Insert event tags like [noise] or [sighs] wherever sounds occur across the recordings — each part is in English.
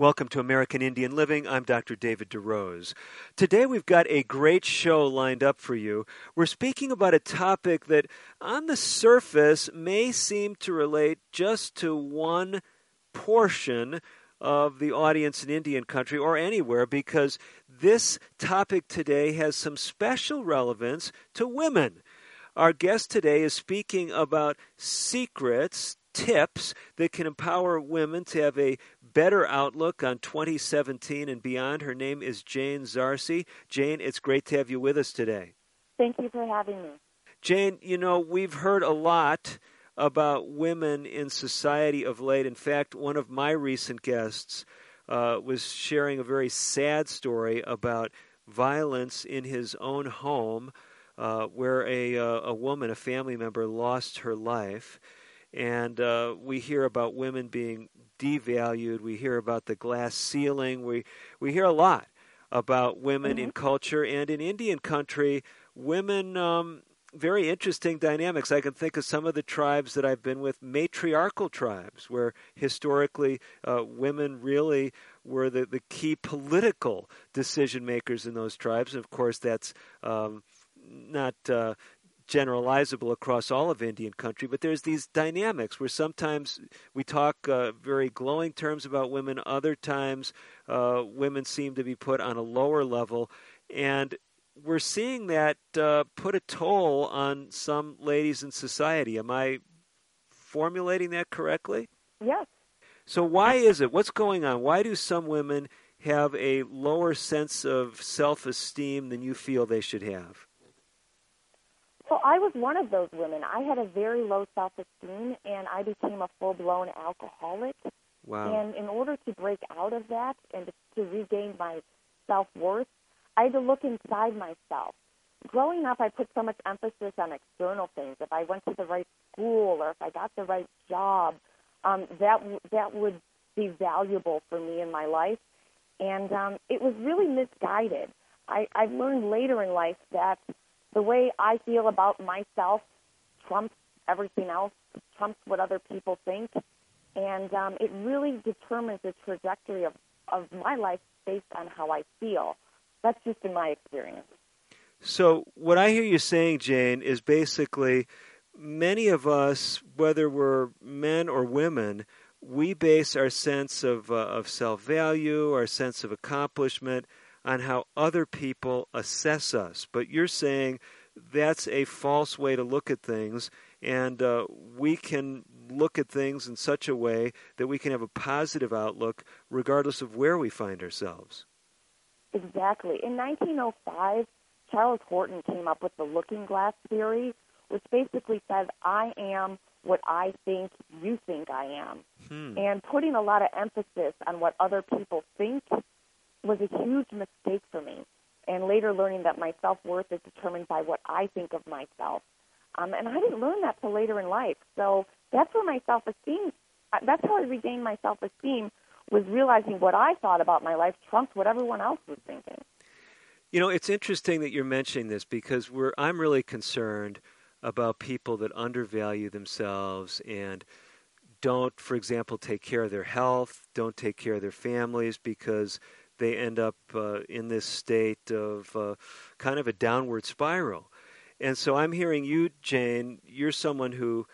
Welcome to American Indian Living. I'm Dr. David DeRose. Today we've got a great show lined up for you. We're speaking about a topic that, on the surface, may seem to relate just to one portion of the audience in Indian country or anywhere because this topic today has some special relevance to women. Our guest today is speaking about secrets, tips that can empower women to have a better outlook on 2017 and beyond. Her name is Jane Zarsi. Jane, it's great to have you with us today. Thank you for having me. Jane, you know, we've heard a lot about women in society of late. In fact, one of my recent guests uh, was sharing a very sad story about violence in his own home, uh, where a, uh, a woman, a family member, lost her life. And uh, we hear about women being devalued. We hear about the glass ceiling. We we hear a lot about women mm-hmm. in culture and in Indian country. Women, um, very interesting dynamics. I can think of some of the tribes that I've been with, matriarchal tribes, where historically uh, women really were the, the key political decision makers in those tribes. And of course, that's um, not uh, generalizable across all of Indian country, but there's these dynamics where sometimes we talk uh, very glowing terms about women, other times uh, women seem to be put on a lower level, and we're seeing that uh, put a toll on some ladies in society. Am I formulating that correctly? Yes. So why is it? What's going on? Why do some women have a lower sense of self-esteem than you feel they should have? So I was one of those women. I had a very low self esteem and I became a full blown alcoholic. Wow. And in order to break out of that and to regain my self worth, I had to look inside myself. Growing up, I put so much emphasis on external things. If I went to the right school or if I got the right job, um, that that would be valuable for me in my life. And um, it was really misguided. I, I've learned later in life that the way I feel about myself trumps everything else, trumps what other people think, and um, it really determines the trajectory of, of my life based on how I feel. That's just in my experience. So, what I hear you saying, Jane, is basically many of us, whether we're men or women, we base our sense of, uh, of self value, our sense of accomplishment, on how other people assess us. But you're saying that's a false way to look at things, and uh, we can look at things in such a way that we can have a positive outlook regardless of where we find ourselves. Exactly. In 1905, Charles Horton came up with the looking glass theory, which basically says, I am what I think you think I am. Hmm. And putting a lot of emphasis on what other people think was a huge mistake for me. And later learning that my self worth is determined by what I think of myself. Um, and I didn't learn that till later in life. So that's where my self esteem, uh, that's how I regained my self esteem, was realizing what I thought about my life trumped what everyone else was thinking. You know, it's interesting that you're mentioning this because we're, I'm really concerned about people that undervalue themselves and don't, for example, take care of their health, don't take care of their families because they end up uh, in this state of uh, kind of a downward spiral. And so I'm hearing you, Jane, you're someone who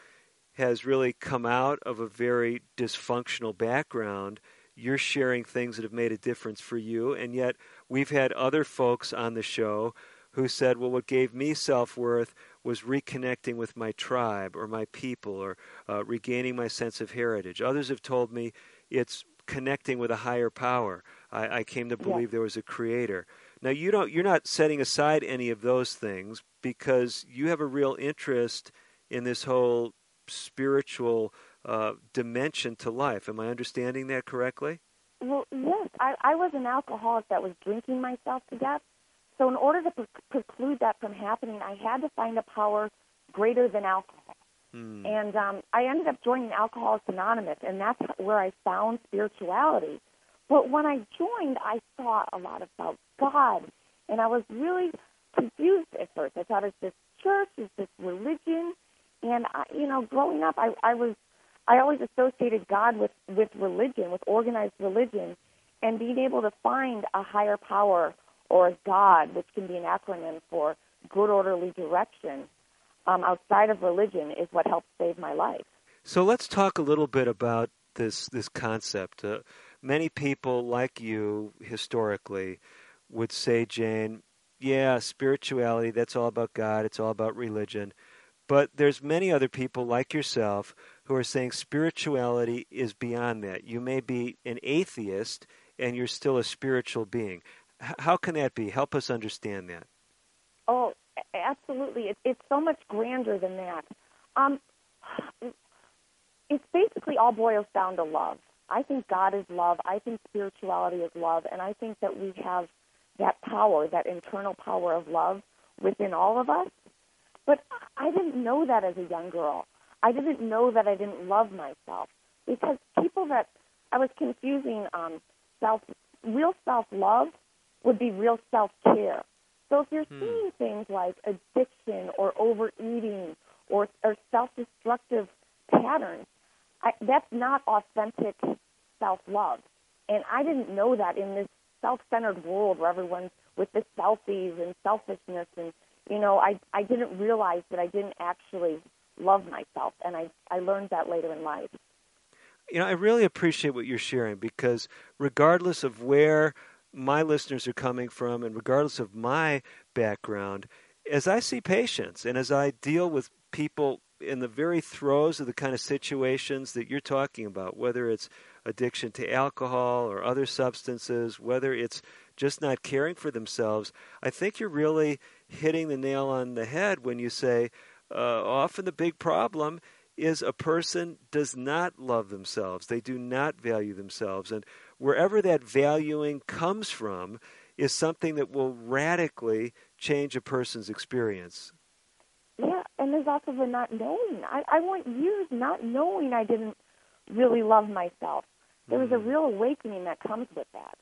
has really come out of a very dysfunctional background. You're sharing things that have made a difference for you. And yet, we've had other folks on the show who said, well, what gave me self worth was reconnecting with my tribe or my people or uh, regaining my sense of heritage. Others have told me it's connecting with a higher power. I, I came to believe there was a creator. Now you don't you're not setting aside any of those things because you have a real interest in this whole spiritual uh, dimension to life. Am I understanding that correctly? Well, yes. I, I was an alcoholic that was drinking myself to death. So, in order to pre- preclude that from happening, I had to find a power greater than alcohol. Mm. And um, I ended up joining Alcoholics Anonymous, and that's where I found spirituality. But when I joined, I thought a lot about God, and I was really confused at first. I thought, is this church? Is this religion? And I, you know, growing up, I, I was, I always associated God with with religion, with organized religion, and being able to find a higher power or a God, which can be an acronym for good orderly direction, um, outside of religion, is what helped save my life. So let's talk a little bit about this this concept. Uh, many people like you historically would say, Jane, yeah, spirituality, that's all about God, it's all about religion. But there's many other people like yourself who are saying spirituality is beyond that. You may be an atheist and you're still a spiritual being. How can that be? Help us understand that. Oh, absolutely. It, it's so much grander than that. Um, it's basically all boils down to love. I think God is love. I think spirituality is love. And I think that we have that power, that internal power of love within all of us. But I didn't know that as a young girl. I didn't know that I didn't love myself because people that I was confusing um, self, real self love would be real self care. So if you're hmm. seeing things like addiction or overeating or, or self destructive patterns, I, that's not authentic self love. And I didn't know that in this self centered world where everyone's with the selfies and selfishness and you know, I I didn't realize that I didn't actually love myself and I, I learned that later in life. You know, I really appreciate what you're sharing because regardless of where my listeners are coming from and regardless of my background, as I see patients and as I deal with people in the very throes of the kind of situations that you're talking about, whether it's addiction to alcohol or other substances, whether it's just not caring for themselves, I think you're really hitting the nail on the head when you say uh, often the big problem is a person does not love themselves. They do not value themselves. And wherever that valuing comes from is something that will radically change a person's experience. Yeah, and there's also the not knowing. I, I went years not knowing I didn't really love myself. There was a mm-hmm. real awakening that comes with that.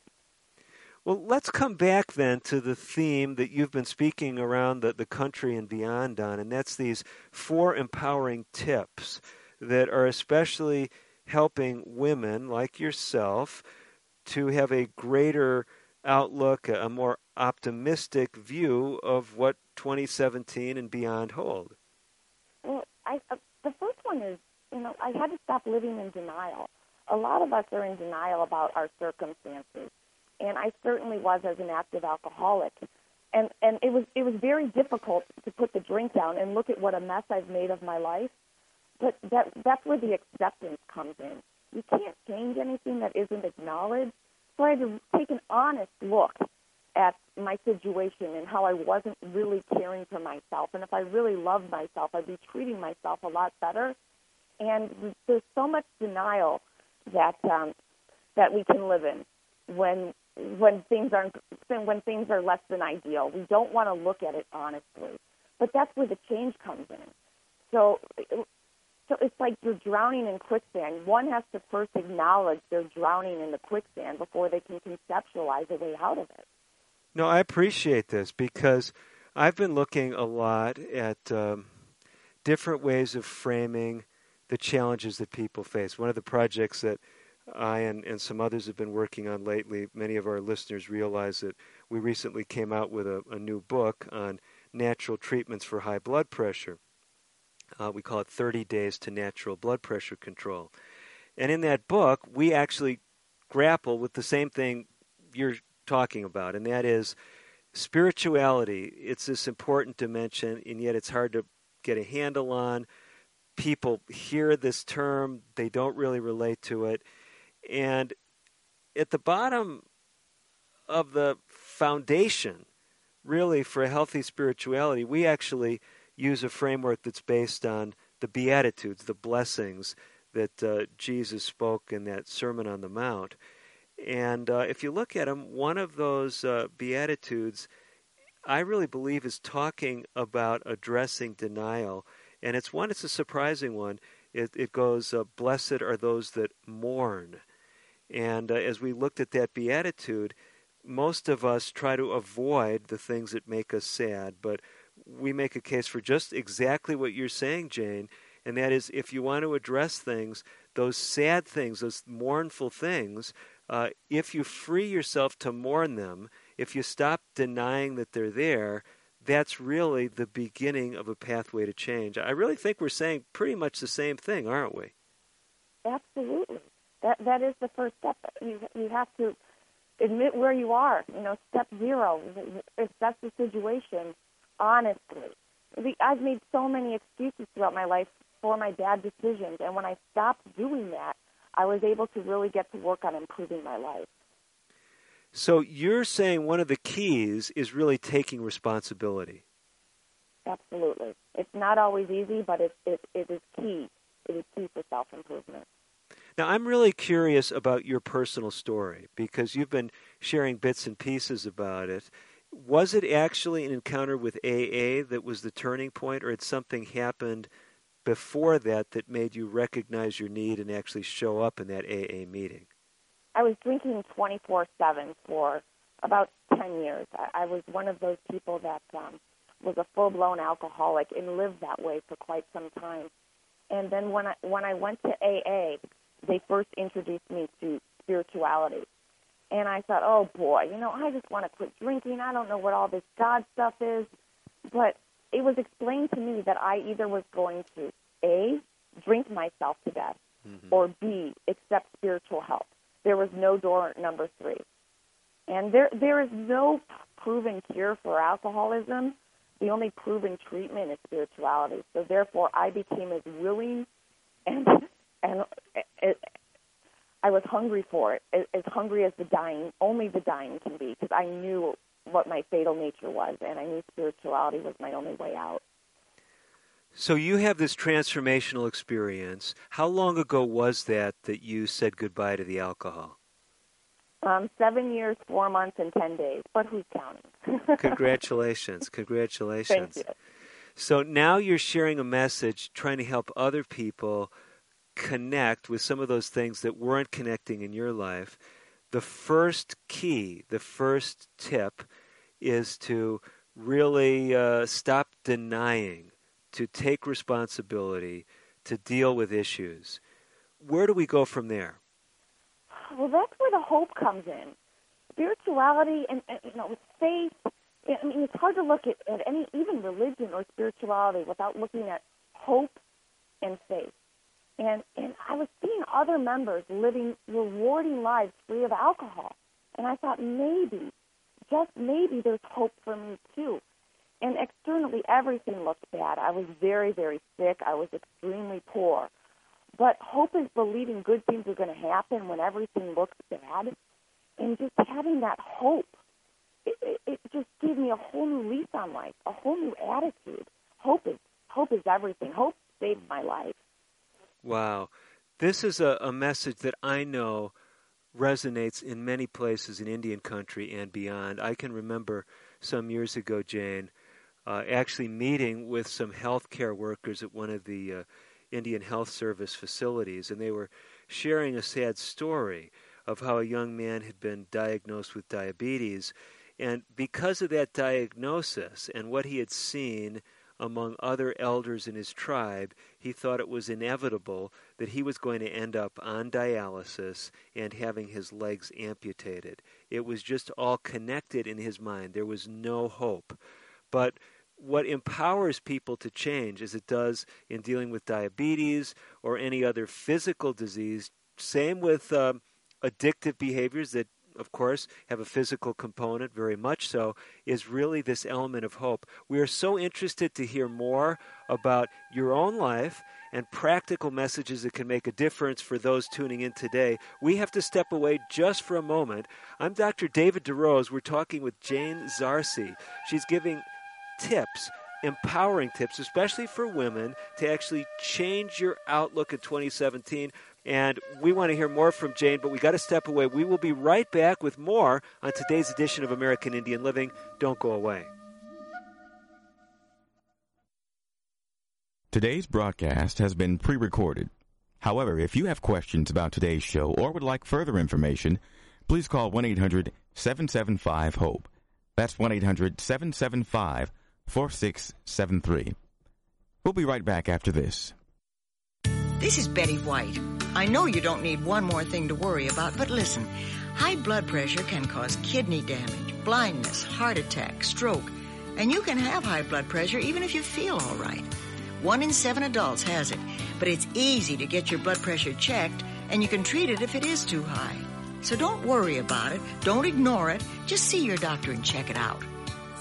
Well, let's come back then to the theme that you've been speaking around the, the country and beyond on, and that's these four empowering tips that are especially helping women like yourself to have a greater outlook, a more optimistic view of what 2017 and beyond hold? Well, I, uh, the first one is, you know, I had to stop living in denial. A lot of us are in denial about our circumstances, and I certainly was as an active alcoholic. And and it was it was very difficult to put the drink down and look at what a mess I've made of my life. But that that's where the acceptance comes in. You can't change anything that isn't acknowledged. I had to take an honest look at my situation and how I wasn't really caring for myself. And if I really loved myself, I'd be treating myself a lot better. And there's so much denial that um, that we can live in when when things aren't when things are less than ideal. We don't want to look at it honestly, but that's where the change comes in. So. So it's like you're drowning in quicksand. One has to first acknowledge they're drowning in the quicksand before they can conceptualize a way out of it. No, I appreciate this because I've been looking a lot at um, different ways of framing the challenges that people face. One of the projects that I and, and some others have been working on lately, many of our listeners realize that we recently came out with a, a new book on natural treatments for high blood pressure. Uh, we call it 30 Days to Natural Blood Pressure Control. And in that book, we actually grapple with the same thing you're talking about, and that is spirituality. It's this important dimension, and yet it's hard to get a handle on. People hear this term, they don't really relate to it. And at the bottom of the foundation, really, for a healthy spirituality, we actually use a framework that's based on the Beatitudes, the blessings that uh, Jesus spoke in that Sermon on the Mount. And uh, if you look at them, one of those uh, Beatitudes I really believe is talking about addressing denial. And it's one, it's a surprising one. It, it goes, uh, Blessed are those that mourn. And uh, as we looked at that beatitude, most of us try to avoid the things that make us sad, but we make a case for just exactly what you're saying, Jane, and that is if you want to address things, those sad things, those mournful things, uh, if you free yourself to mourn them, if you stop denying that they're there, that's really the beginning of a pathway to change. I really think we're saying pretty much the same thing, aren't we? Absolutely. That that is the first step. You you have to admit where you are. You know, step zero. Assess the situation honestly. I've made so many excuses throughout my life for my bad decisions, and when I stopped doing that, I was able to really get to work on improving my life. So you're saying one of the keys is really taking responsibility. Absolutely. It's not always easy, but it, it, it is key. It is key for self improvement. Now, I'm really curious about your personal story because you've been sharing bits and pieces about it. Was it actually an encounter with AA that was the turning point, or had something happened before that that made you recognize your need and actually show up in that AA meeting? I was drinking 24 7 for about 10 years. I, was one of those people that um, was a full blown alcoholic and lived that way for quite some time. And then when I, when I went to AA, they first introduced me to spirituality. And I thought, oh boy, you know, I just want to quit drinking. I don't know what all this God stuff is. But it was explained to me that I either was going to A, drink myself to death, mm-hmm. or B, accept spiritual help. There was no door number three. And there there is no proven cure for alcoholism. The only proven treatment is spirituality. So therefore I became as willing and and I was hungry for it, as hungry as the dying, only the dying can be, because I knew what my fatal nature was, and I knew spirituality was my only way out. So you have this transformational experience. How long ago was that that you said goodbye to the alcohol? Um, seven years, four months, and ten days. But who's counting? [laughs] Congratulations! Congratulations! Thank you. So now you're sharing a message, trying to help other people connect with some of those things that weren't connecting in your life, the first key, the first tip is to really uh, stop denying, to take responsibility, to deal with issues. Where do we go from there? Well, that's where the hope comes in. Spirituality and, and you know, faith. I mean, it's hard to look at, at any, even religion or spirituality, without looking at hope and faith. And, and I was seeing other members living rewarding lives free of alcohol. And I thought maybe, just maybe there's hope for me too. And externally, everything looked bad. I was very, very sick. I was extremely poor. But hope is believing good things are going to happen when everything looks bad. And just having that hope, it, it, it just gave me a whole new lease on life, a whole new attitude. Hope is, hope is everything. Hope saved my life. Wow. This is a, a message that I know resonates in many places in Indian country and beyond. I can remember some years ago, Jane, uh, actually meeting with some healthcare workers at one of the uh, Indian Health Service facilities, and they were sharing a sad story of how a young man had been diagnosed with diabetes. And because of that diagnosis and what he had seen among other elders in his tribe, he thought it was inevitable that he was going to end up on dialysis and having his legs amputated. It was just all connected in his mind. There was no hope. But what empowers people to change, as it does in dealing with diabetes or any other physical disease, same with um, addictive behaviors that of course, have a physical component, very much so, is really this element of hope. We are so interested to hear more about your own life and practical messages that can make a difference for those tuning in today. We have to step away just for a moment. I'm Dr. David DeRose. We're talking with Jane Zarsi. She's giving tips empowering tips, especially for women, to actually change your outlook in 2017 and we want to hear more from Jane, but we got to step away. We will be right back with more on today's edition of American Indian Living. Don't go away. Today's broadcast has been pre recorded. However, if you have questions about today's show or would like further information, please call 1 800 775 HOPE. That's 1 800 775 4673. We'll be right back after this. This is Betty White. I know you don't need one more thing to worry about, but listen. High blood pressure can cause kidney damage, blindness, heart attack, stroke, and you can have high blood pressure even if you feel all right. One in seven adults has it, but it's easy to get your blood pressure checked, and you can treat it if it is too high. So don't worry about it, don't ignore it, just see your doctor and check it out.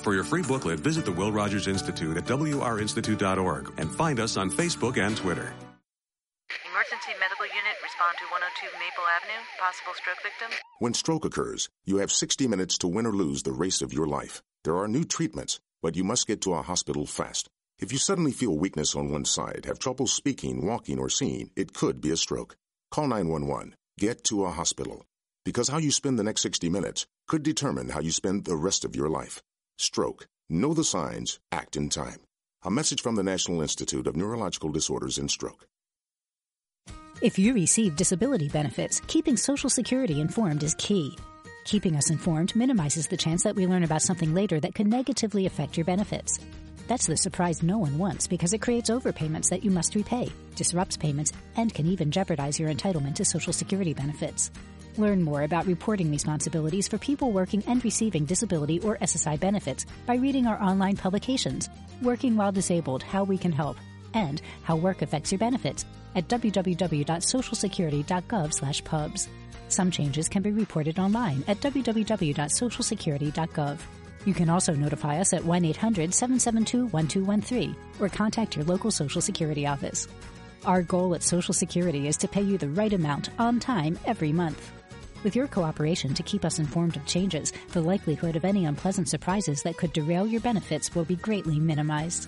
For your free booklet, visit the Will Rogers Institute at wrinstitute.org and find us on Facebook and Twitter. Emergency medical unit, respond to 102 Maple Avenue. Possible stroke victim. When stroke occurs, you have 60 minutes to win or lose the race of your life. There are new treatments, but you must get to a hospital fast. If you suddenly feel weakness on one side, have trouble speaking, walking, or seeing, it could be a stroke. Call 911. Get to a hospital. Because how you spend the next 60 minutes could determine how you spend the rest of your life. Stroke. Know the signs. Act in time. A message from the National Institute of Neurological Disorders and Stroke. If you receive disability benefits, keeping Social Security informed is key. Keeping us informed minimizes the chance that we learn about something later that could negatively affect your benefits. That's the surprise no one wants because it creates overpayments that you must repay, disrupts payments, and can even jeopardize your entitlement to Social Security benefits. Learn more about reporting responsibilities for people working and receiving disability or SSI benefits by reading our online publications, Working While Disabled How We Can Help, and How Work Affects Your Benefits at www.socialsecurity.gov/pubs. Some changes can be reported online at www.socialsecurity.gov. You can also notify us at 1-800-772-1213 or contact your local Social Security office. Our goal at Social Security is to pay you the right amount on time every month. With your cooperation to keep us informed of changes, the likelihood of any unpleasant surprises that could derail your benefits will be greatly minimized.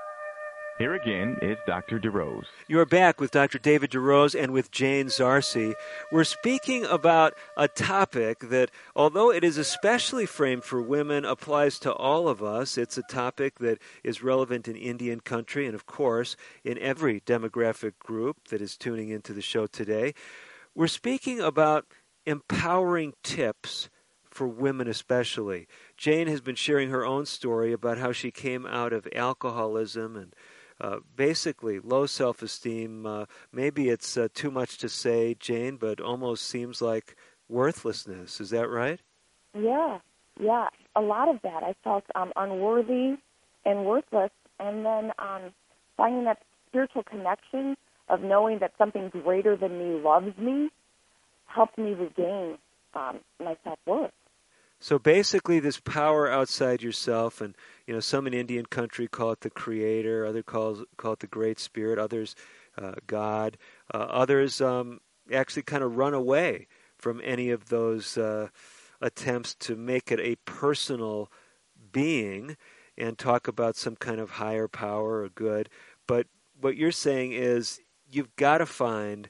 Here again is Dr. DeRose. You're back with Dr. David DeRose and with Jane Zarsi. We're speaking about a topic that, although it is especially framed for women, applies to all of us. It's a topic that is relevant in Indian country and, of course, in every demographic group that is tuning into the show today. We're speaking about empowering tips for women especially. Jane has been sharing her own story about how she came out of alcoholism and uh, basically low self esteem. Uh, maybe it's uh, too much to say, Jane, but almost seems like worthlessness. Is that right? Yeah, yeah, a lot of that. I felt um, unworthy and worthless, and then um, finding that spiritual connection of knowing that something greater than me loves me helped me regain um, my self worth. So basically, this power outside yourself, and you know, some in Indian country call it the Creator, others call call it the Great Spirit, others uh, God, uh, others um, actually kind of run away from any of those uh, attempts to make it a personal being and talk about some kind of higher power or good. But what you're saying is you've got to find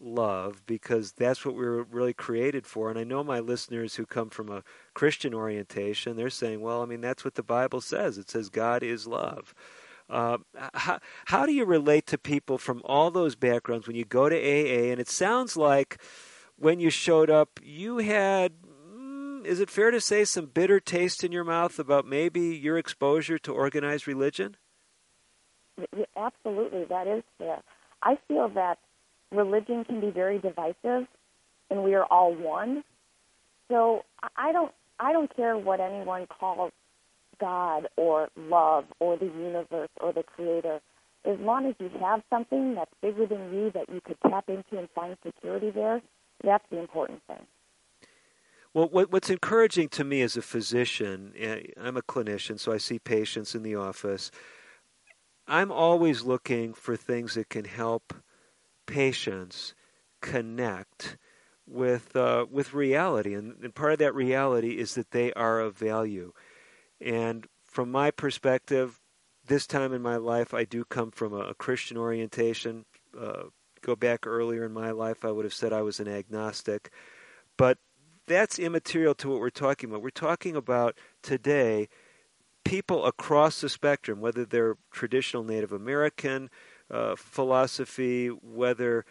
love because that's what we were really created for. And I know my listeners who come from a Christian orientation, they're saying, well, I mean, that's what the Bible says. It says God is love. Uh, how, how do you relate to people from all those backgrounds when you go to AA? And it sounds like when you showed up, you had, mm, is it fair to say, some bitter taste in your mouth about maybe your exposure to organized religion? Absolutely, that is fair. I feel that religion can be very divisive, and we are all one. So I don't I don't care what anyone calls God or love or the universe or the creator. As long as you have something that's bigger than you that you could tap into and find security there, that's the important thing. Well, what's encouraging to me as a physician, eh, I'm a clinician, so I see patients in the office. I'm always looking for things that can help patients connect with uh, with reality, and, and part of that reality is that they are of value. And from my perspective, this time in my life, I do come from a, a Christian orientation. Uh, go back earlier in my life, I would have said I was an agnostic, but that's immaterial to what we're talking about. We're talking about today people across the spectrum, whether they're traditional Native American uh, philosophy, whether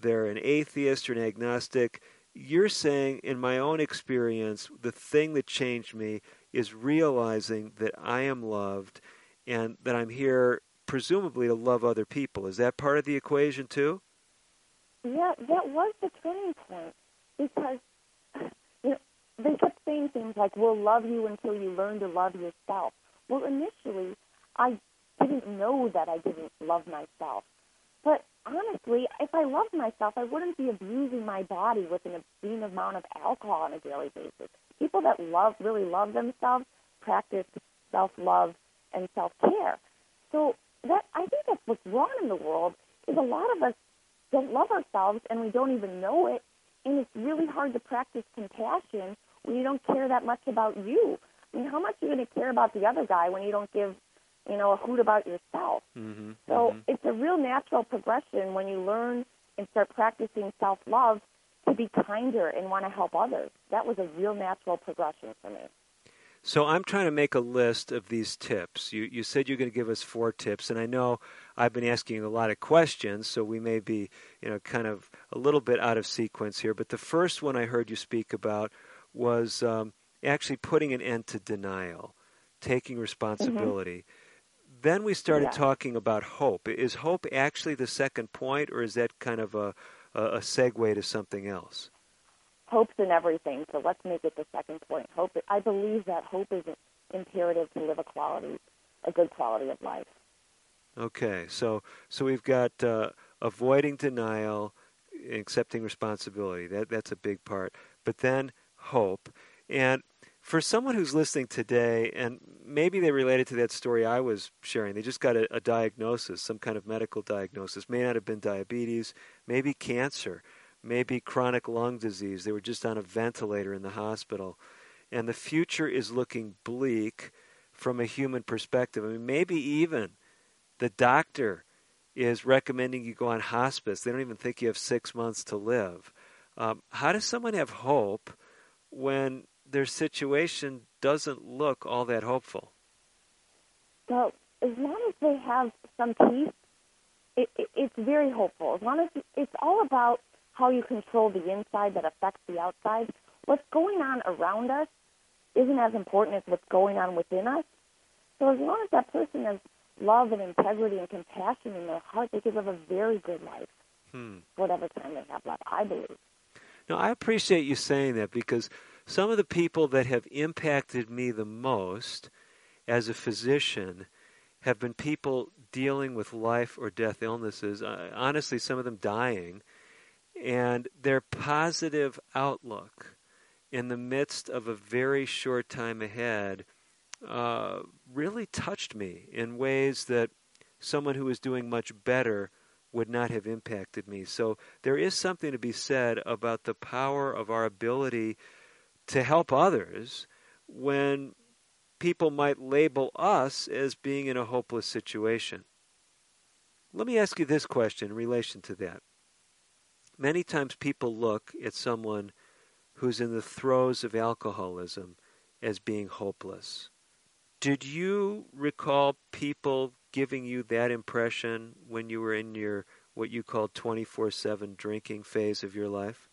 they're an atheist or an agnostic. You're saying, in my own experience, the thing that changed me is realizing that I am loved and that I'm here presumably to love other people. Is that part of the equation too? Yeah, that was the turning point because [sighs] you know they kept saying things like "We'll love you until you learn to love yourself." Well, initially, I didn't know that I didn't love myself, but honestly, if I loved myself, I wouldn't be abusing my body with an obscene amount of alcohol on a daily basis. People that love really love themselves practice self-love and self-care. So that I think that's what's wrong in the world is a lot of us don't love ourselves and we don't even know it. And it's really hard to practice compassion when you don't care that much about you. I mean, how much are you going to care about the other guy when you don't give, you know, a hoot about yourself? Mm-hmm. So mm-hmm. it's a real natural progression when you learn and start practicing self love to be kinder and want to help others. That was a real natural progression for me. So I'm trying to make a list of these tips. You you said you're going to give us four tips, and I know I've been asking a lot of questions, so we may be you know kind of a little bit out of sequence here. But the first one I heard you speak about was um, actually putting an end to denial, taking responsibility. Mm-hmm. Then we started yeah. talking about hope. Is hope actually the second point, or is that kind of a a, a segue to something else? hope's in everything. So let's make it the second point. Hope. I believe that hope is imperative to live a quality, a good quality of life. Okay, so so we've got uh, avoiding denial, accepting responsibility. That that's a big part. But then hope, and for someone who's listening today, and maybe they related to that story I was sharing, they just got a, a diagnosis, some kind of medical diagnosis. May not have been diabetes, maybe cancer maybe chronic lung disease. They were just on a ventilator in the hospital. And the future is looking bleak from a human perspective. I mean, maybe even the doctor is recommending you go on hospice. They don't even think you have six months to live. Um, how does someone have hope when their situation doesn't look all that hopeful? Well, as long as they have some peace, it, it, it's very hopeful. As long as it's all about how you control the inside that affects the outside. What's going on around us isn't as important as what's going on within us. So as long as that person has love and integrity and compassion in their heart, they could live a very good life, hmm. whatever time they have left, I believe. No, I appreciate you saying that because some of the people that have impacted me the most as a physician have been people dealing with life or death illnesses. Uh, honestly, some of them dying and their positive outlook in the midst of a very short time ahead uh, really touched me in ways that someone who was doing much better would not have impacted me. So there is something to be said about the power of our ability to help others when people might label us as being in a hopeless situation. Let me ask you this question in relation to that many times people look at someone who's in the throes of alcoholism as being hopeless. Did you recall people giving you that impression when you were in your what you called 24/7 drinking phase of your life?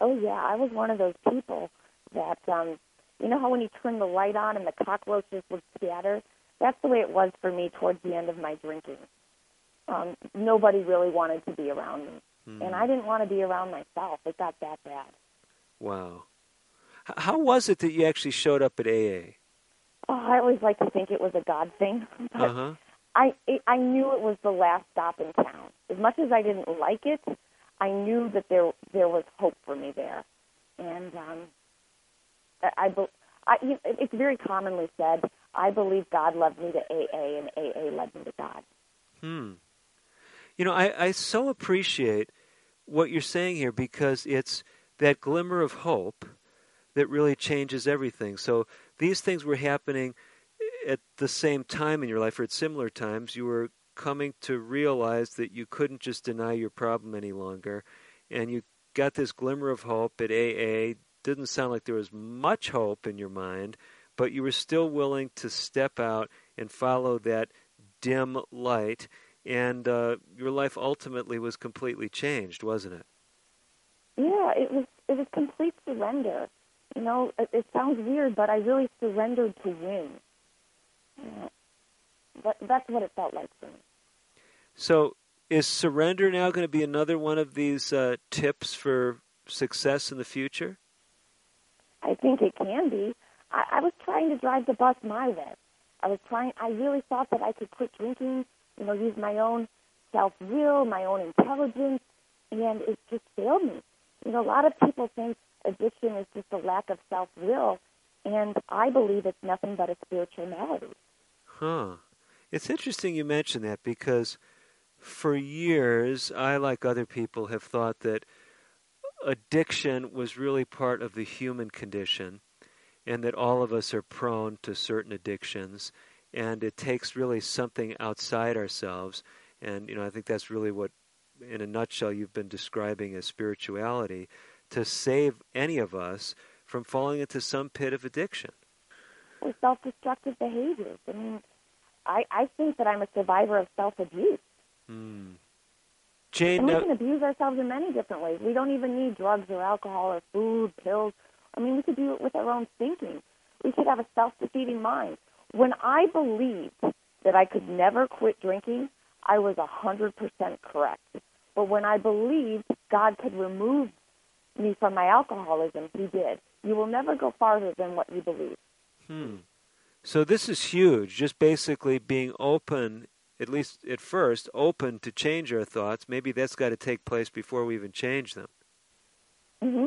Oh yeah, I was one of those people that um you know how when you turn the light on and the cockroaches would scatter? That's the way it was for me towards the end of my drinking. Um, nobody really wanted to be around me. Mm. And I didn't want to be around myself. It got that bad. Wow. How was it that you actually showed up at AA? Oh, I always like to think it was a God thing. [laughs] Uh-huh. I it, I knew it was the last stop in town. As much as I didn't like it, I knew that there there was hope for me there, and um, I, I, I it's very commonly said, I believe God led me to AA, and AA led me to God. Hmm. You know, I, I so appreciate what you're saying here because it's that glimmer of hope that really changes everything. So these things were happening at the same time in your life or at similar times. You were coming to realize that you couldn't just deny your problem any longer. And you got this glimmer of hope at AA. Didn't sound like there was much hope in your mind, but you were still willing to step out and follow that dim light. And uh, your life ultimately was completely changed, wasn't it? Yeah, it was. It was complete surrender. You know, it, it sounds weird, but I really surrendered to win. Yeah. That, that's what it felt like for me. So, is surrender now going to be another one of these uh, tips for success in the future? I think it can be. I, I was trying to drive the bus my way. I was trying. I really thought that I could quit drinking. You know, use my own self will, my own intelligence, and it just failed me. You know, a lot of people think addiction is just a lack of self will, and I believe it's nothing but a spiritual malady. Huh. It's interesting you mention that because for years, I, like other people, have thought that addiction was really part of the human condition and that all of us are prone to certain addictions and it takes really something outside ourselves. And you know i think that's really what in a nutshell you've been describing as spirituality to save any of us from falling into some pit of addiction. Or self-destructive behaviors. I mean i i think that i'm a survivor of self-abuse. Hmm. Jane, and we can abuse ourselves in many different ways. We don't even need drugs or alcohol or food, pills. I mean, we could do it with our own thinking. We could have a self-defeating mind. When I believed that I could never quit drinking, I was a hundred percent correct. But when I believed God could remove me from my alcoholism, He did. You will never go farther than what you believe. Hmm. So this is huge. Just basically being open at least at first, open to change our thoughts. Maybe that's got to take place before we even change them. Mm-hmm.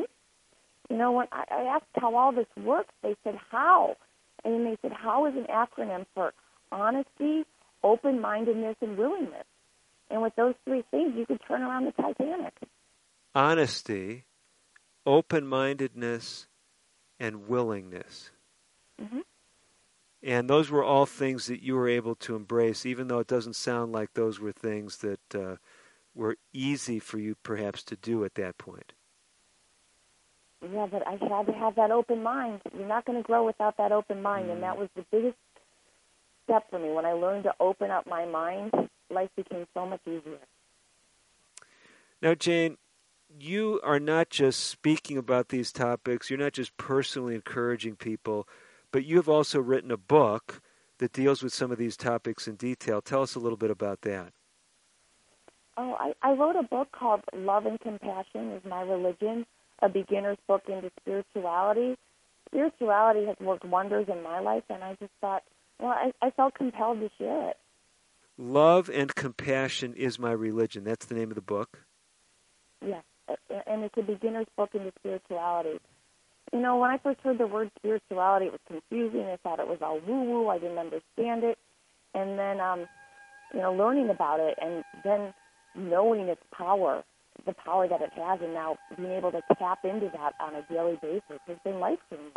You know, when I, I asked how all this works, they said, how? And they said, how is an acronym for honesty, open mindedness, and willingness. And with those three things, you could turn around the Titanic. Honesty, open mindedness, and willingness. hmm And those were all things that you were able to embrace, even though it doesn't sound like those were things that uh, were easy for you perhaps to do at that point. Yeah, but I had to have that open mind. You're not going to grow without that open mind, and that was the biggest step for me. When I learned to open up my mind, life became so much easier. Now, Jane, you are not just speaking about these topics, you're not just personally encouraging people, but you have also written a book that deals with some of these topics in detail. Tell us a little bit about that. Oh, I, I wrote a book called Love and Compassion is My Religion, a beginner's book into spirituality. Spirituality has worked wonders in my life, and I just thought, well, I, I felt compelled to share it. Love and Compassion is My Religion. That's the name of the book. Yes, and it's a beginner's book into spirituality. You know, when I first heard the word spirituality, it was confusing. I thought it was all woo-woo. I didn't understand it. And then, um, you know, learning about it and then knowing its power, the power that it has, and now being able to tap into that on a daily basis has been life-changing.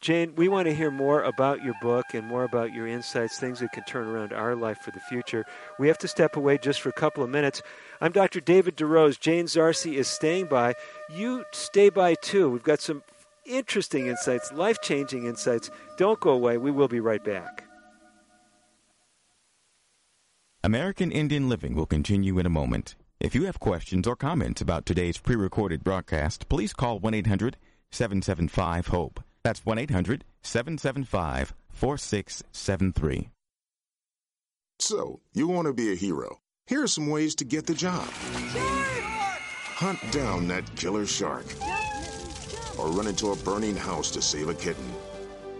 Jane, we want to hear more about your book and more about your insights, things that can turn around our life for the future. We have to step away just for a couple of minutes. I'm Dr. David DeRose. Jane Zarsi is staying by. You stay by too. We've got some interesting insights, life changing insights. Don't go away. We will be right back. American Indian Living will continue in a moment. If you have questions or comments about today's pre recorded broadcast, please call 1 800 775 HOPE. That's 1 800 775 4673. So, you want to be a hero. Here are some ways to get the job hunt down that killer shark, or run into a burning house to save a kitten.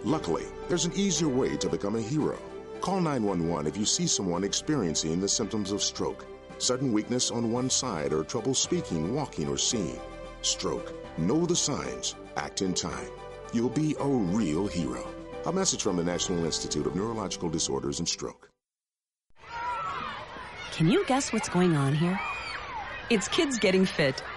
Luckily, there's an easier way to become a hero. Call 911 if you see someone experiencing the symptoms of stroke, sudden weakness on one side, or trouble speaking, walking, or seeing. Stroke. Know the signs. Act in time. You'll be a real hero. A message from the National Institute of Neurological Disorders and Stroke. Can you guess what's going on here? It's kids getting fit.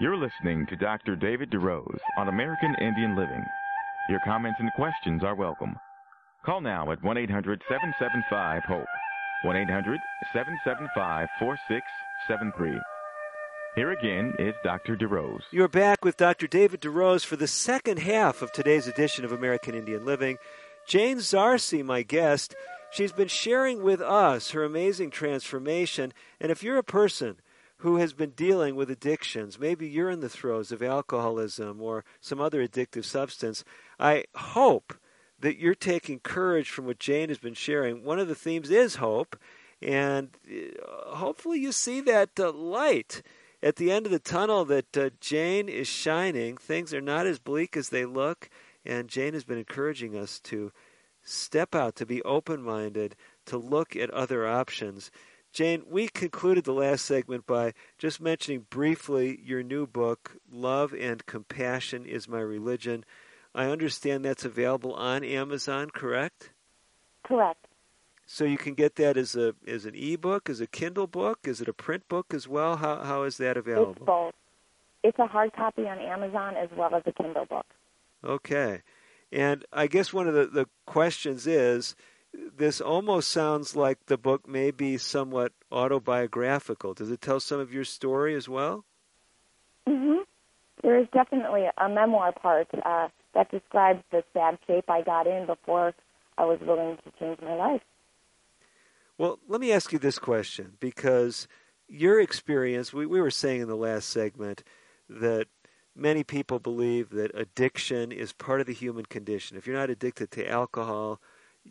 You're listening to Dr. David DeRose on American Indian Living. Your comments and questions are welcome. Call now at 1 800 775 HOPE. 1 800 775 4673. Here again is Dr. DeRose. You're back with Dr. David DeRose for the second half of today's edition of American Indian Living. Jane Zarse, my guest, she's been sharing with us her amazing transformation. And if you're a person who has been dealing with addictions. Maybe you're in the throes of alcoholism or some other addictive substance. I hope that you're taking courage from what Jane has been sharing. One of the themes is hope, and uh, hopefully you see that uh, light at the end of the tunnel that uh, Jane is shining. Things are not as bleak as they look, and Jane has been encouraging us to step out, to be open minded, to look at other options. Jane, we concluded the last segment by just mentioning briefly your new book, Love and Compassion is My Religion. I understand that's available on Amazon, correct? Correct. So you can get that as a as an ebook, as a Kindle book, is it a print book as well? How how is that available? It's both. It's a hard copy on Amazon as well as a Kindle book. Okay. And I guess one of the, the questions is this almost sounds like the book may be somewhat autobiographical. Does it tell some of your story as well? Mm-hmm. There is definitely a memoir part uh, that describes the sad shape I got in before I was willing to change my life. Well, let me ask you this question because your experience, we, we were saying in the last segment that many people believe that addiction is part of the human condition. If you're not addicted to alcohol,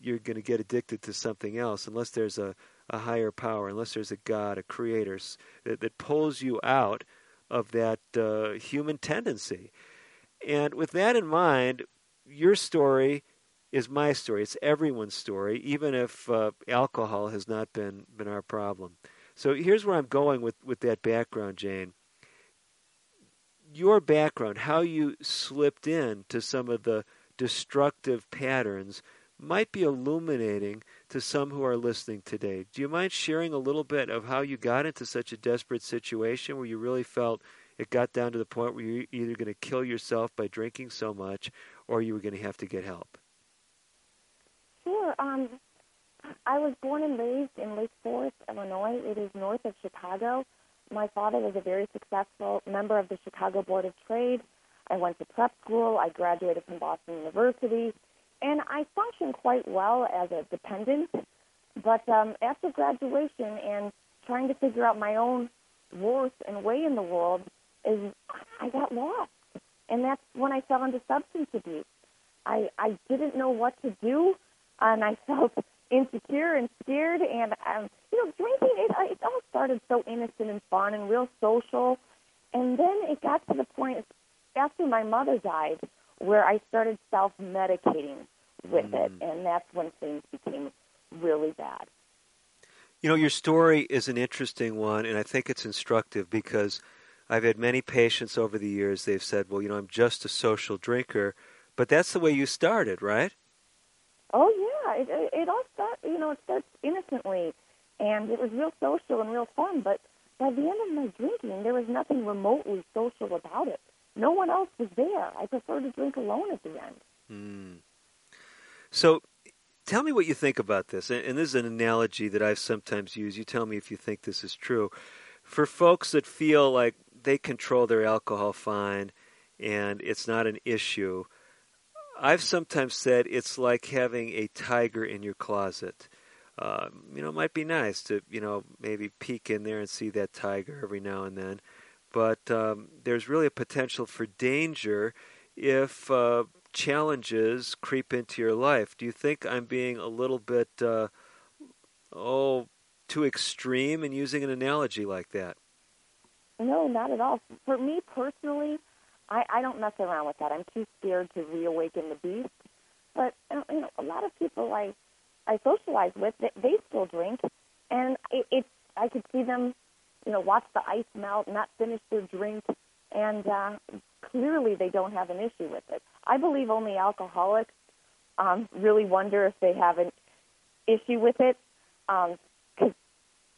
you're going to get addicted to something else unless there's a, a higher power, unless there's a God, a creator that, that pulls you out of that uh, human tendency. And with that in mind, your story is my story. It's everyone's story, even if uh, alcohol has not been, been our problem. So here's where I'm going with, with that background, Jane. Your background, how you slipped in to some of the destructive patterns might be illuminating to some who are listening today. Do you mind sharing a little bit of how you got into such a desperate situation where you really felt it got down to the point where you're either going to kill yourself by drinking so much or you were going to have to get help? Sure. Um, I was born and raised in Lake Forest, Illinois. It is north of Chicago. My father was a very successful member of the Chicago Board of Trade. I went to prep school. I graduated from Boston University and I functioned quite well as a dependent. But um, after graduation and trying to figure out my own worth and way in the world, is I got lost, and that's when I fell into substance abuse. I I didn't know what to do, and I [laughs] felt insecure and scared. And um, you know, drinking it, it all started so innocent and fun and real social, and then it got to the point after my mother died where I started self medicating with mm. it, and that's when things became really bad. You know, your story is an interesting one, and I think it's instructive because I've had many patients over the years. They've said, "Well, you know, I'm just a social drinker," but that's the way you started, right? Oh yeah, it, it, it all starts. You know, it starts innocently, and it was real social and real fun. But by the end of my drinking, there was nothing remotely social about it. No one else was there. I prefer to drink alone at the end. Mm. So, tell me what you think about this. And, this is an analogy that I've sometimes used. You tell me if you think this is true. For folks that feel like they control their alcohol fine and it's not an issue, I've sometimes said it's like having a tiger in your closet. Uh, you know, it might be nice to, you know, maybe peek in there and see that tiger every now and then. But um, there's really a potential for danger if uh, challenges creep into your life. Do you think I'm being a little bit, uh, oh, too extreme in using an analogy like that? No, not at all. For me personally, I, I don't mess around with that. I'm too scared to reawaken the beast. But you know, a lot of people I I socialize with, they, they still drink, and it, it's I could see them, you know, watch the ice melt, not finish their drink, and uh, clearly they don't have an issue with it. I believe only alcoholics um, really wonder if they have an issue with it, because um,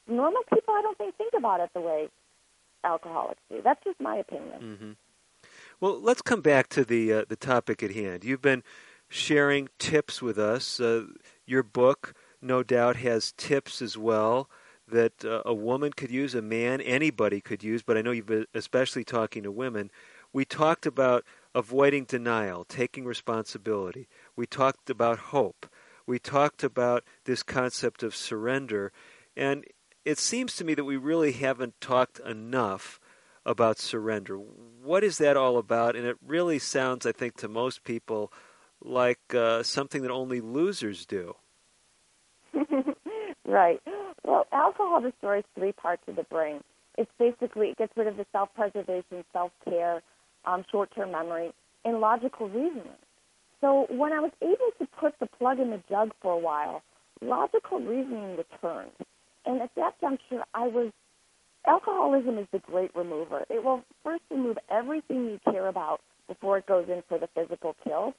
normal people I don't think think about it the way alcoholics do. That's just my opinion. Mm-hmm. Well, let's come back to the uh, the topic at hand. You've been sharing tips with us. Uh, your book, no doubt, has tips as well that uh, a woman could use, a man, anybody could use, but I know you've been especially talking to women. We talked about avoiding denial, taking responsibility. We talked about hope. We talked about this concept of surrender. And it seems to me that we really haven't talked enough about surrender. What is that all about? And it really sounds, I think, to most people like uh, something that only losers do. [laughs] right. Well, alcohol destroys three parts of the brain. It's basically it gets rid of the self-preservation, self-care, um, short-term memory, and logical reasoning. So when I was able to put the plug in the jug for a while, logical reasoning returned. And at that juncture, I was alcoholism is the great remover. It will first remove everything you care about before it goes in for the physical kill.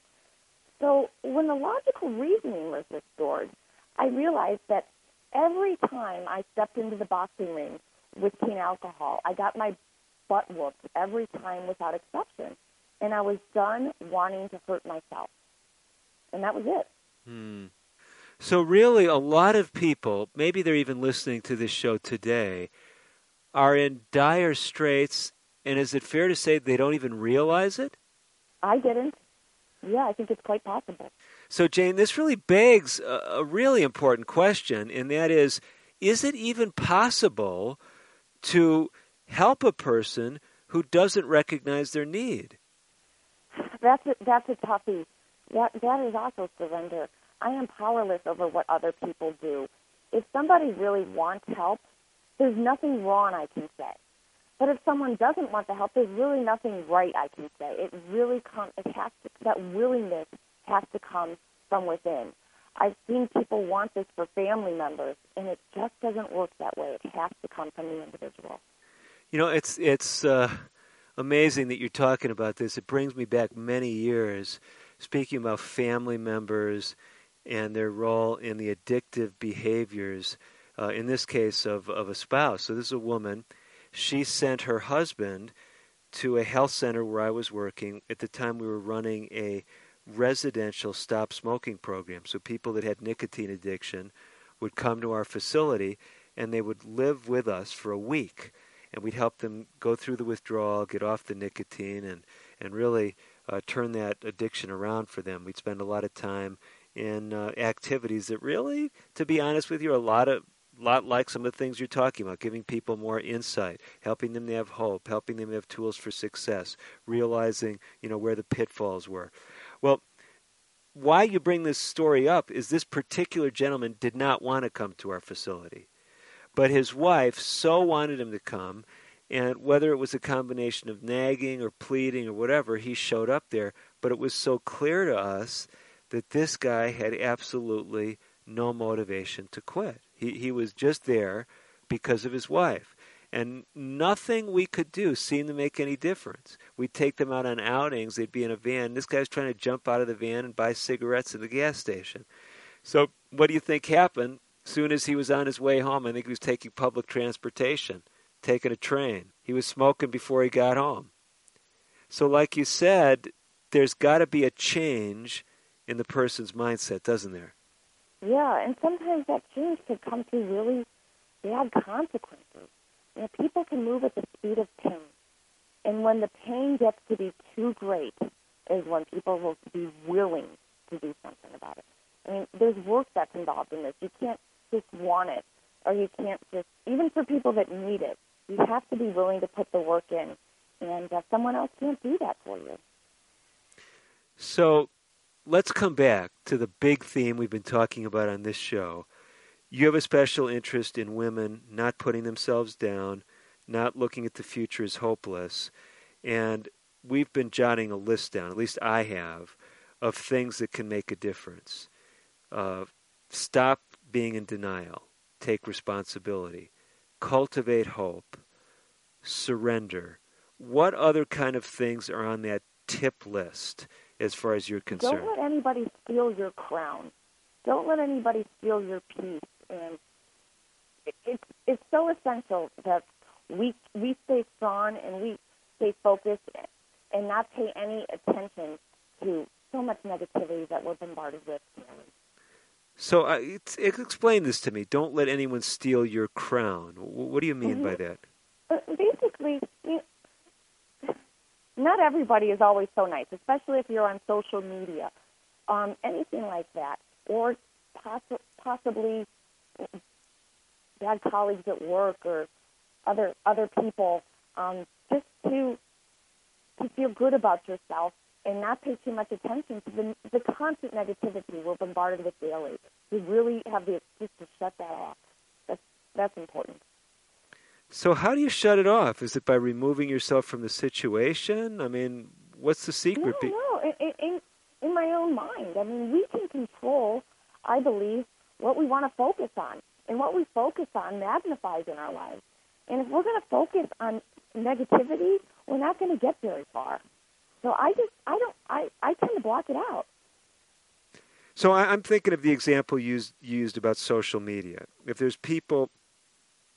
So when the logical reasoning was restored, I realized that every time I stepped into the boxing ring with clean alcohol, I got my butt whooped every time without exception. And I was done wanting to hurt myself. And that was it. Hmm. So, really, a lot of people, maybe they're even listening to this show today, are in dire straits. And is it fair to say they don't even realize it? I didn't yeah, I think it's quite possible. So, Jane, this really begs a, a really important question, and that is is it even possible to help a person who doesn't recognize their need? That's a, that's a toughie. That, that is also surrender. I am powerless over what other people do. If somebody really wants help, there's nothing wrong I can say. But if someone doesn't want the help, there's really nothing right I can say. It really comes. It has to. That willingness has to come from within. I've seen people want this for family members, and it just doesn't work that way. It has to come from the individual. You know, it's it's uh, amazing that you're talking about this. It brings me back many years, speaking about family members and their role in the addictive behaviors. Uh, in this case, of of a spouse. So this is a woman she sent her husband to a health center where I was working. At the time, we were running a residential stop smoking program. So people that had nicotine addiction would come to our facility and they would live with us for a week. And we'd help them go through the withdrawal, get off the nicotine, and, and really uh, turn that addiction around for them. We'd spend a lot of time in uh, activities that really, to be honest with you, a lot of lot like some of the things you're talking about, giving people more insight, helping them to have hope, helping them have tools for success, realizing, you know, where the pitfalls were. Well, why you bring this story up is this particular gentleman did not want to come to our facility. But his wife so wanted him to come, and whether it was a combination of nagging or pleading or whatever, he showed up there. But it was so clear to us that this guy had absolutely no motivation to quit. He, he was just there because of his wife. And nothing we could do seemed to make any difference. We'd take them out on outings, they'd be in a van. This guy's trying to jump out of the van and buy cigarettes at the gas station. So, what do you think happened? Soon as he was on his way home, I think he was taking public transportation, taking a train. He was smoking before he got home. So, like you said, there's got to be a change in the person's mindset, doesn't there? Yeah, and sometimes that change could come through really bad consequences. You people can move at the speed of pain. And when the pain gets to be too great is when people will be willing to do something about it. I mean, there's work that's involved in this. You can't just want it, or you can't just, even for people that need it, you have to be willing to put the work in. And uh, someone else can't do that for you. So let's come back to the big theme we've been talking about on this show. You have a special interest in women not putting themselves down, not looking at the future as hopeless. And we've been jotting a list down, at least I have, of things that can make a difference. Uh, stop being in denial, take responsibility, cultivate hope, surrender. What other kind of things are on that tip list as far as you're concerned? Don't let anybody steal your crown. Don't let anybody steal your peace. And it, it's it's so essential that we we stay strong and we stay focused and not pay any attention to so much negativity that we're bombarded with. So, uh, explain this to me. Don't let anyone steal your crown. What do you mean mm-hmm. by that? Uh, basically, you not everybody is always so nice, especially if you're on social media, um, anything like that, or poss- possibly bad colleagues at work or other other people. Um, just to to feel good about yourself and not pay too much attention to the, the constant negativity we're bombarded with daily. We really have the excuse to shut that off. That's that's important. So how do you shut it off? Is it by removing yourself from the situation? I mean, what's the secret? No, no. In, in, in my own mind, I mean, we can control. I believe what we want to focus on, and what we focus on magnifies in our lives. And if we're going to focus on negativity, we're not going to get very far. So I just, I don't, I, I tend to block it out. So I, am thinking of the example used used about social media. If there's people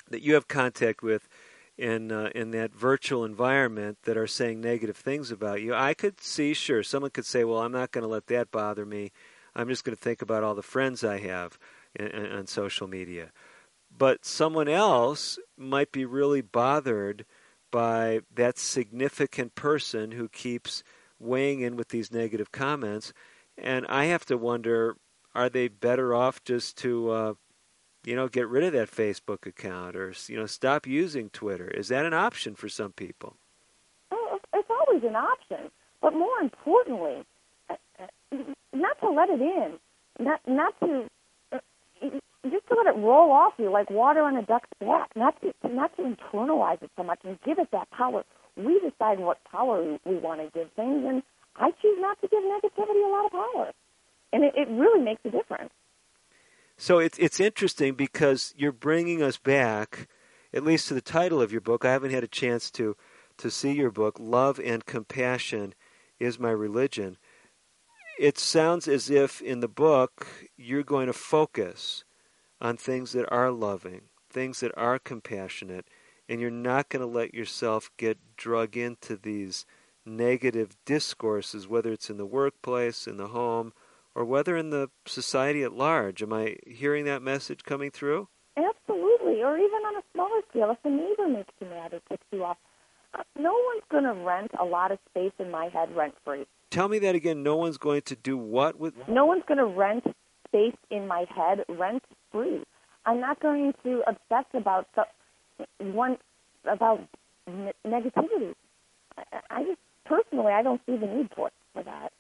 that you have contact with in uh, in that virtual environment that are saying negative things about you, I could see, sure, someone could say, "Well, I'm not going to let that bother me. I'm just going to think about all the friends I have in, in, on social media." But someone else might be really bothered by that significant person who keeps weighing in with these negative comments, and I have to wonder: Are they better off just to uh, you know, get rid of that Facebook account or, you know, stop using Twitter? Is that an option for some people? It's always an option. But more importantly, not to let it in, not, not to, uh, just to let it roll off you like water on a duck's back, not to, not to internalize it so much and give it that power. We decide what power we, we want to give things, and I choose not to give negativity a lot of power. And it, it really makes a difference. So it's it's interesting because you're bringing us back, at least to the title of your book. I haven't had a chance to to see your book. Love and compassion is my religion. It sounds as if in the book you're going to focus on things that are loving, things that are compassionate, and you're not going to let yourself get drug into these negative discourses, whether it's in the workplace, in the home, or whether in the society at large. Am I hearing that message coming through? Absolutely, or even on a smaller scale, if a neighbor makes you mad or ticks you off, no one's going to rent a lot of space in my head rent free. Tell me that again. No one's going to do what with? No one's going to rent space in my head rent free. I'm not going to obsess about the, one about negativity. I, I just personally, I don't see the need for for that.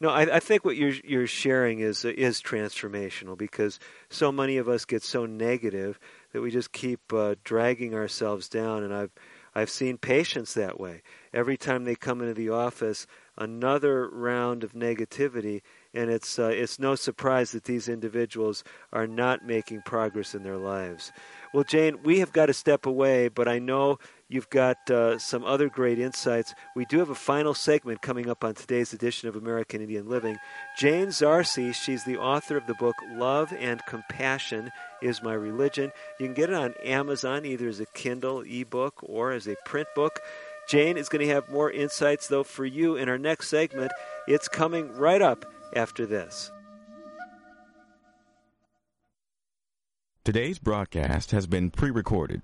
No, I, I, think what you're you're sharing is is transformational because so many of us get so negative that we just keep uh, dragging ourselves down. And I've I've seen patients that way. Every time they come into the office, another round of negativity, and it's uh, it's no surprise that these individuals are not making progress in their lives. Well, Jane, we have got to step away, but I know you've got uh, some other great insights. We do have a final segment coming up on today's edition of American Indian Living. Jane Zarse, she's the author of the book Love and Compassion is My Religion. You can get it on Amazon either as a Kindle ebook or as a print book. Jane is going to have more insights, though, for you in our next segment. It's coming right up after this. Today's broadcast has been pre recorded.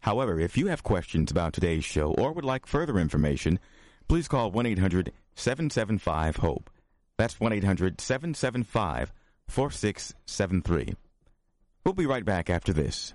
However, if you have questions about today's show or would like further information, please call 1 800 775 HOPE. That's 1 800 775 4673. We'll be right back after this.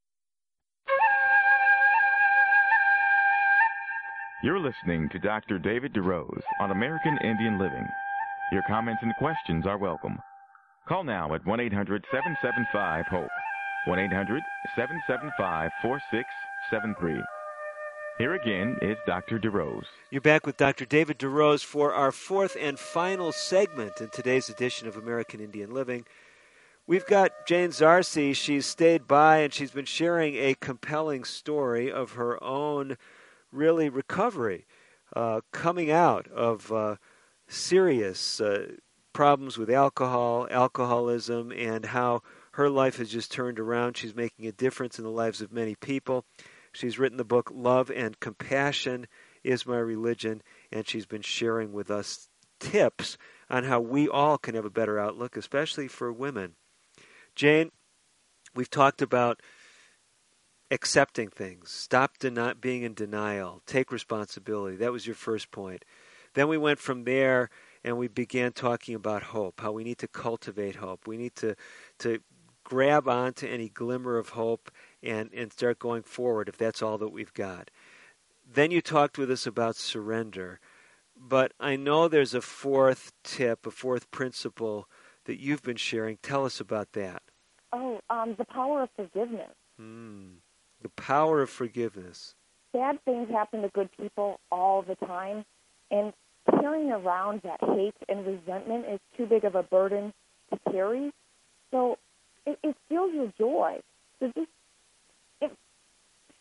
You're listening to Dr. David DeRose on American Indian Living. Your comments and questions are welcome. Call now at 1 800 775 HOPE. 1 800 775 4673. Here again is Dr. DeRose. You're back with Dr. David DeRose for our fourth and final segment in today's edition of American Indian Living. We've got Jane Zarse. She's stayed by and she's been sharing a compelling story of her own really recovery, uh, coming out of uh, serious uh, problems with alcohol, alcoholism, and how her life has just turned around. She's making a difference in the lives of many people. She's written the book Love and Compassion is My Religion, and she's been sharing with us tips on how we all can have a better outlook, especially for women. Jane, we've talked about accepting things. Stop deni- being in denial. Take responsibility. That was your first point. Then we went from there and we began talking about hope, how we need to cultivate hope. We need to, to grab onto any glimmer of hope and, and start going forward if that's all that we've got. Then you talked with us about surrender. But I know there's a fourth tip, a fourth principle that you've been sharing. Tell us about that. Oh, um, the power of forgiveness. Hmm. The power of forgiveness. Bad things happen to good people all the time, and carrying around that hate and resentment is too big of a burden to carry. So it, it steals your joy. So just, it,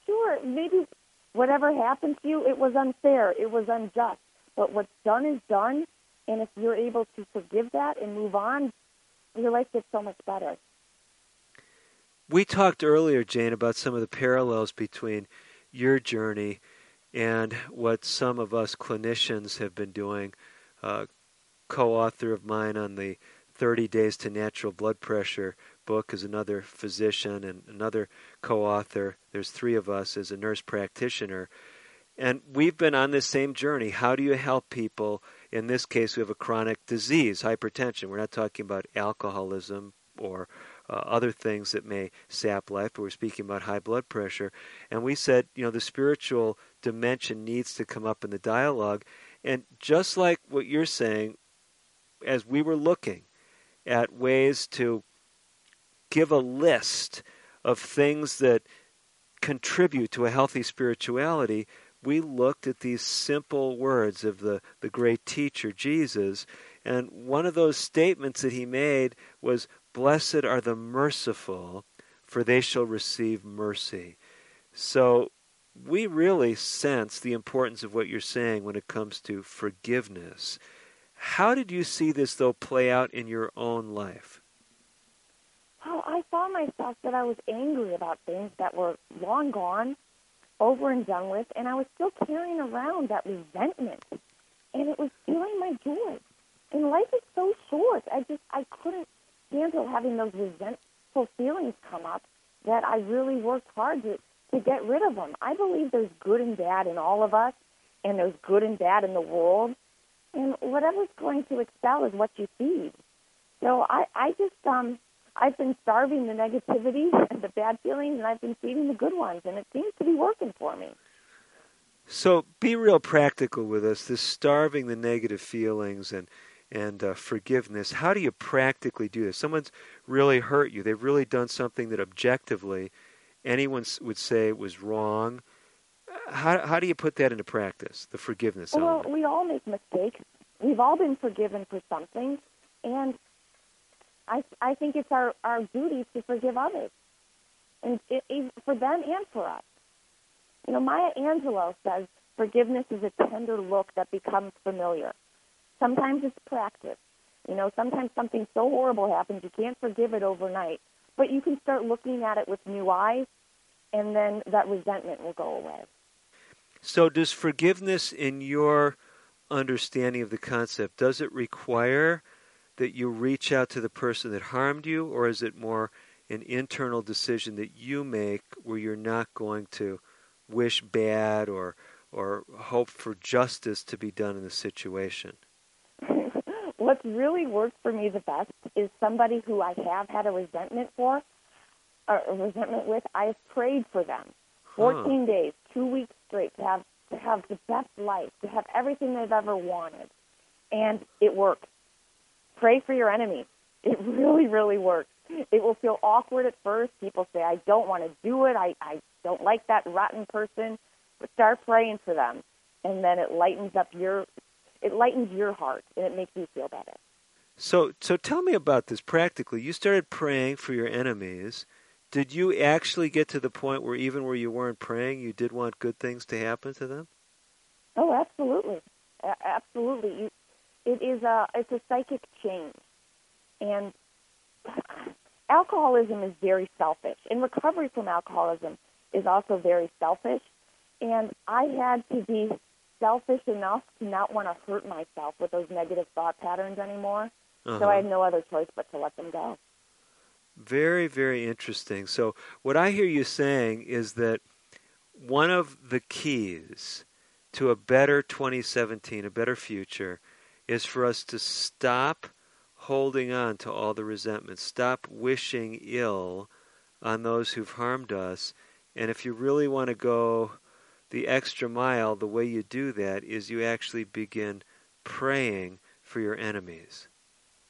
sure, maybe whatever happened to you, it was unfair, it was unjust. But what's done is done, and if you're able to forgive that and move on, your life gets so much better. We talked earlier, Jane, about some of the parallels between your journey and what some of us clinicians have been doing. Uh, co author of mine on the 30 Days to Natural Blood Pressure book is another physician and another co author. There's three of us as a nurse practitioner. And we've been on this same journey. How do you help people? In this case, we have a chronic disease, hypertension. We're not talking about alcoholism or uh, other things that may sap life, but we're speaking about high blood pressure. And we said, you know, the spiritual dimension needs to come up in the dialogue. And just like what you're saying, as we were looking at ways to give a list of things that contribute to a healthy spirituality, we looked at these simple words of the, the great teacher, Jesus. And one of those statements that he made was, Blessed are the merciful, for they shall receive mercy. So we really sense the importance of what you're saying when it comes to forgiveness. How did you see this, though, play out in your own life? Well, I saw myself that I was angry about things that were long gone, over and done with, and I was still carrying around that resentment, and it was stealing my joy. And life is so short. I just I couldn't handle having those resentful feelings come up. That I really worked hard to to get rid of them. I believe there's good and bad in all of us, and there's good and bad in the world, and whatever's going to excel is what you feed. So I I just um I've been starving the negativity [laughs] and the bad feelings, and I've been feeding the good ones, and it seems to be working for me. So be real practical with us. This starving the negative feelings and and uh, forgiveness. How do you practically do this? Someone's really hurt you. They've really done something that objectively anyone would say was wrong. How how do you put that into practice? The forgiveness. Well, element? we all make mistakes. We've all been forgiven for something, and I I think it's our our duty to forgive others, and it, it, for them and for us. You know, Maya Angelou says forgiveness is a tender look that becomes familiar. Sometimes it's practice. You know, sometimes something so horrible happens you can't forgive it overnight, but you can start looking at it with new eyes, and then that resentment will go away. So, does forgiveness, in your understanding of the concept, does it require that you reach out to the person that harmed you, or is it more an internal decision that you make where you're not going to wish bad or or hope for justice to be done in the situation? What's really worked for me the best is somebody who I have had a resentment for, or a resentment with. I have prayed for them, fourteen huh. days, two weeks straight, to have to have the best life, to have everything they've ever wanted, and it works. Pray for your enemy. It [laughs] really, really works. It will feel awkward at first. People say, I don't want to do it. I, I don't like that rotten person. But start praying for them. And then it lightens up your it lightens your heart and it makes you feel better. So so tell me about this practically. You started praying for your enemies. Did you actually get to the point where even where you weren't praying, you did want good things to happen to them? Oh, absolutely. A- absolutely. You it is a it's a psychic change, and [sighs] alcoholism is very selfish, and recovery from alcoholism is also very selfish. And I had to be selfish enough to not want to hurt myself with those negative thought patterns anymore. Uh-huh. So I had no other choice but to let them go. Very, very interesting. So, what I hear you saying is that one of the keys to a better 2017, a better future, is for us to stop holding on to all the resentment, stop wishing ill on those who've harmed us. And if you really want to go the extra mile, the way you do that is you actually begin praying for your enemies.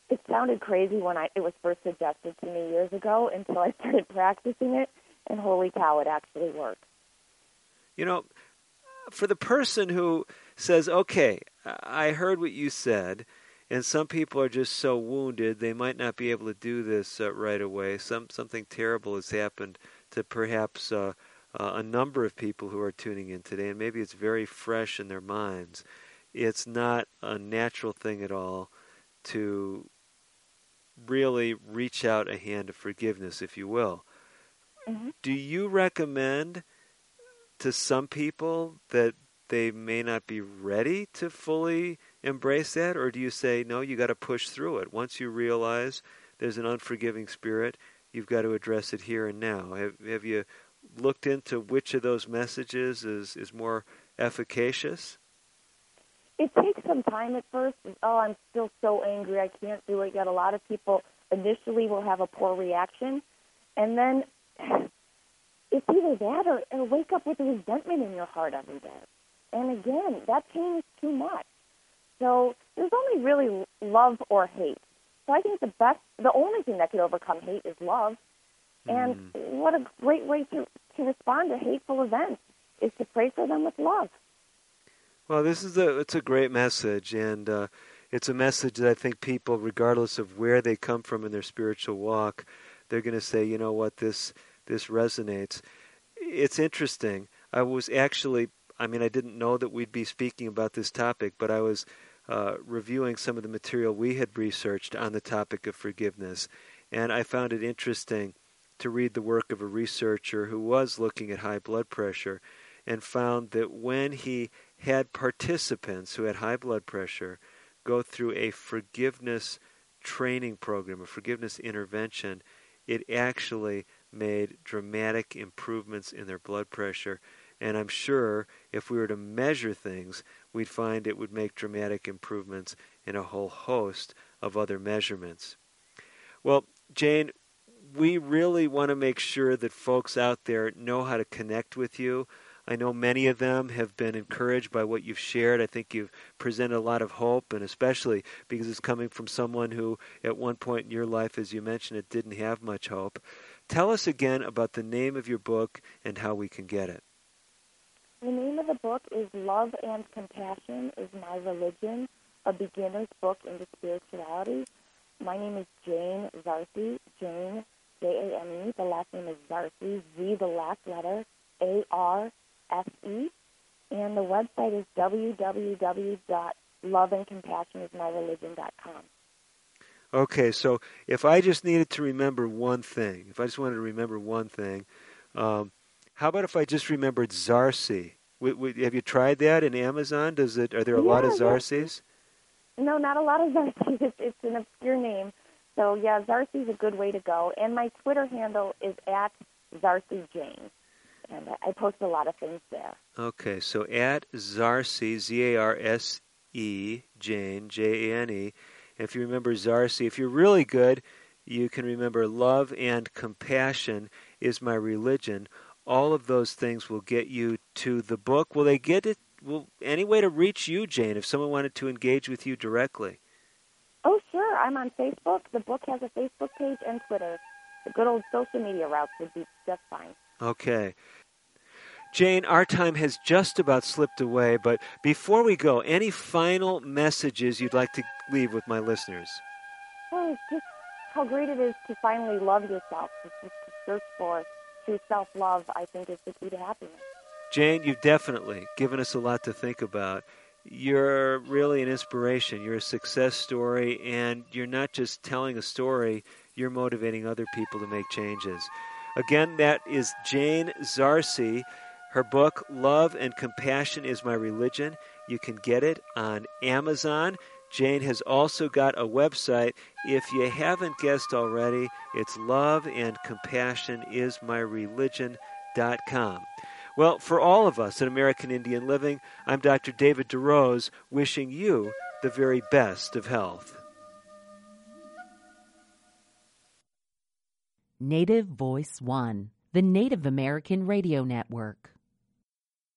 It sounded crazy when I it was first suggested to me years ago until I [laughs] started practicing it, and holy cow, it actually worked. You know, for the person who says, okay, I heard what you said, and some people are just so wounded they might not be able to do this uh, right away. Some something terrible has happened to perhaps uh, uh, a number of people who are tuning in today, and maybe it's very fresh in their minds. It's not a natural thing at all to really reach out a hand of forgiveness, if you will. Mm-hmm. Do you recommend to some people that they may not be ready to fully embrace that? Or do you say, no, you got to push through it? Once you realize there's an unforgiving spirit, you've got to address it here and now. Have, have you looked into which of those messages is, is more efficacious? It takes some time at first. Oh, I'm still so angry. I can't do it yet. A lot of people initially will have a poor reaction, and then [sighs] it's either that or, or wake up with resentment in your heart every day. And again, that pain is too much. So there's only really love or hate. So I think the best, the only thing that can overcome hate is love. And mm. what a great way to, to respond to hateful events is to pray for them with love. Well, this is a it's a great message, and uh, it's a message that I think people, regardless of where they come from in their spiritual walk, they're going to say, you know what, this this resonates. It's interesting. I was actually, I mean, I didn't know that we'd be speaking about this topic, but I was uh, reviewing some of the material we had researched on the topic of forgiveness, and I found it interesting to read the work of a researcher who was looking at high blood pressure and found that when he had participants who had high blood pressure go through a forgiveness training program, a forgiveness intervention, it actually made dramatic improvements in their blood pressure. And I'm sure if we were to measure things, we'd find it would make dramatic improvements in a whole host of other measurements. Well, Jane, we really want to make sure that folks out there know how to connect with you. I know many of them have been encouraged by what you've shared. I think you've presented a lot of hope, and especially because it's coming from someone who, at one point in your life, as you mentioned, it didn't have much hope. Tell us again about the name of your book and how we can get it. The name of the book is Love and Compassion is My Religion, a beginner's book into spirituality. My name is Jane Zarse, Jane, J-A-N-E. The last name is Zarse, Z the last letter, A-R-S-E. And the website is www.loveandcompassionismyreligion.com. Okay, so if I just needed to remember one thing, if I just wanted to remember one thing, um, how about if I just remembered Zarse? have you tried that in Amazon? Does it? Are there a yeah, lot of Zarses? No, not a lot of Zarses. It's, [laughs] it's an obscure name. So yeah, Zarse is a good way to go. And my Twitter handle is at Zarse Jane, and I post a lot of things there. Okay, so at Zarse Z A R S E Jane J A N E. If you remember Zarse, if you're really good, you can remember love and compassion is my religion all of those things will get you to the book. Will they get it? Will any way to reach you, Jane, if someone wanted to engage with you directly? Sure. I'm on Facebook. The book has a Facebook page and Twitter. The good old social media routes would be just fine. Okay. Jane, our time has just about slipped away, but before we go, any final messages you'd like to leave with my listeners? Oh, just how great it is to finally love yourself, just to search for true self love, I think, is the key to happiness. Jane, you've definitely given us a lot to think about. You're really an inspiration. You're a success story, and you're not just telling a story, you're motivating other people to make changes. Again, that is Jane Zarse. Her book, Love and Compassion is My Religion. You can get it on Amazon. Jane has also got a website. If you haven't guessed already, it's love Well, for all of us at American Indian Living, I'm Dr. David DeRose, wishing you the very best of health. Native Voice One, the Native American Radio Network.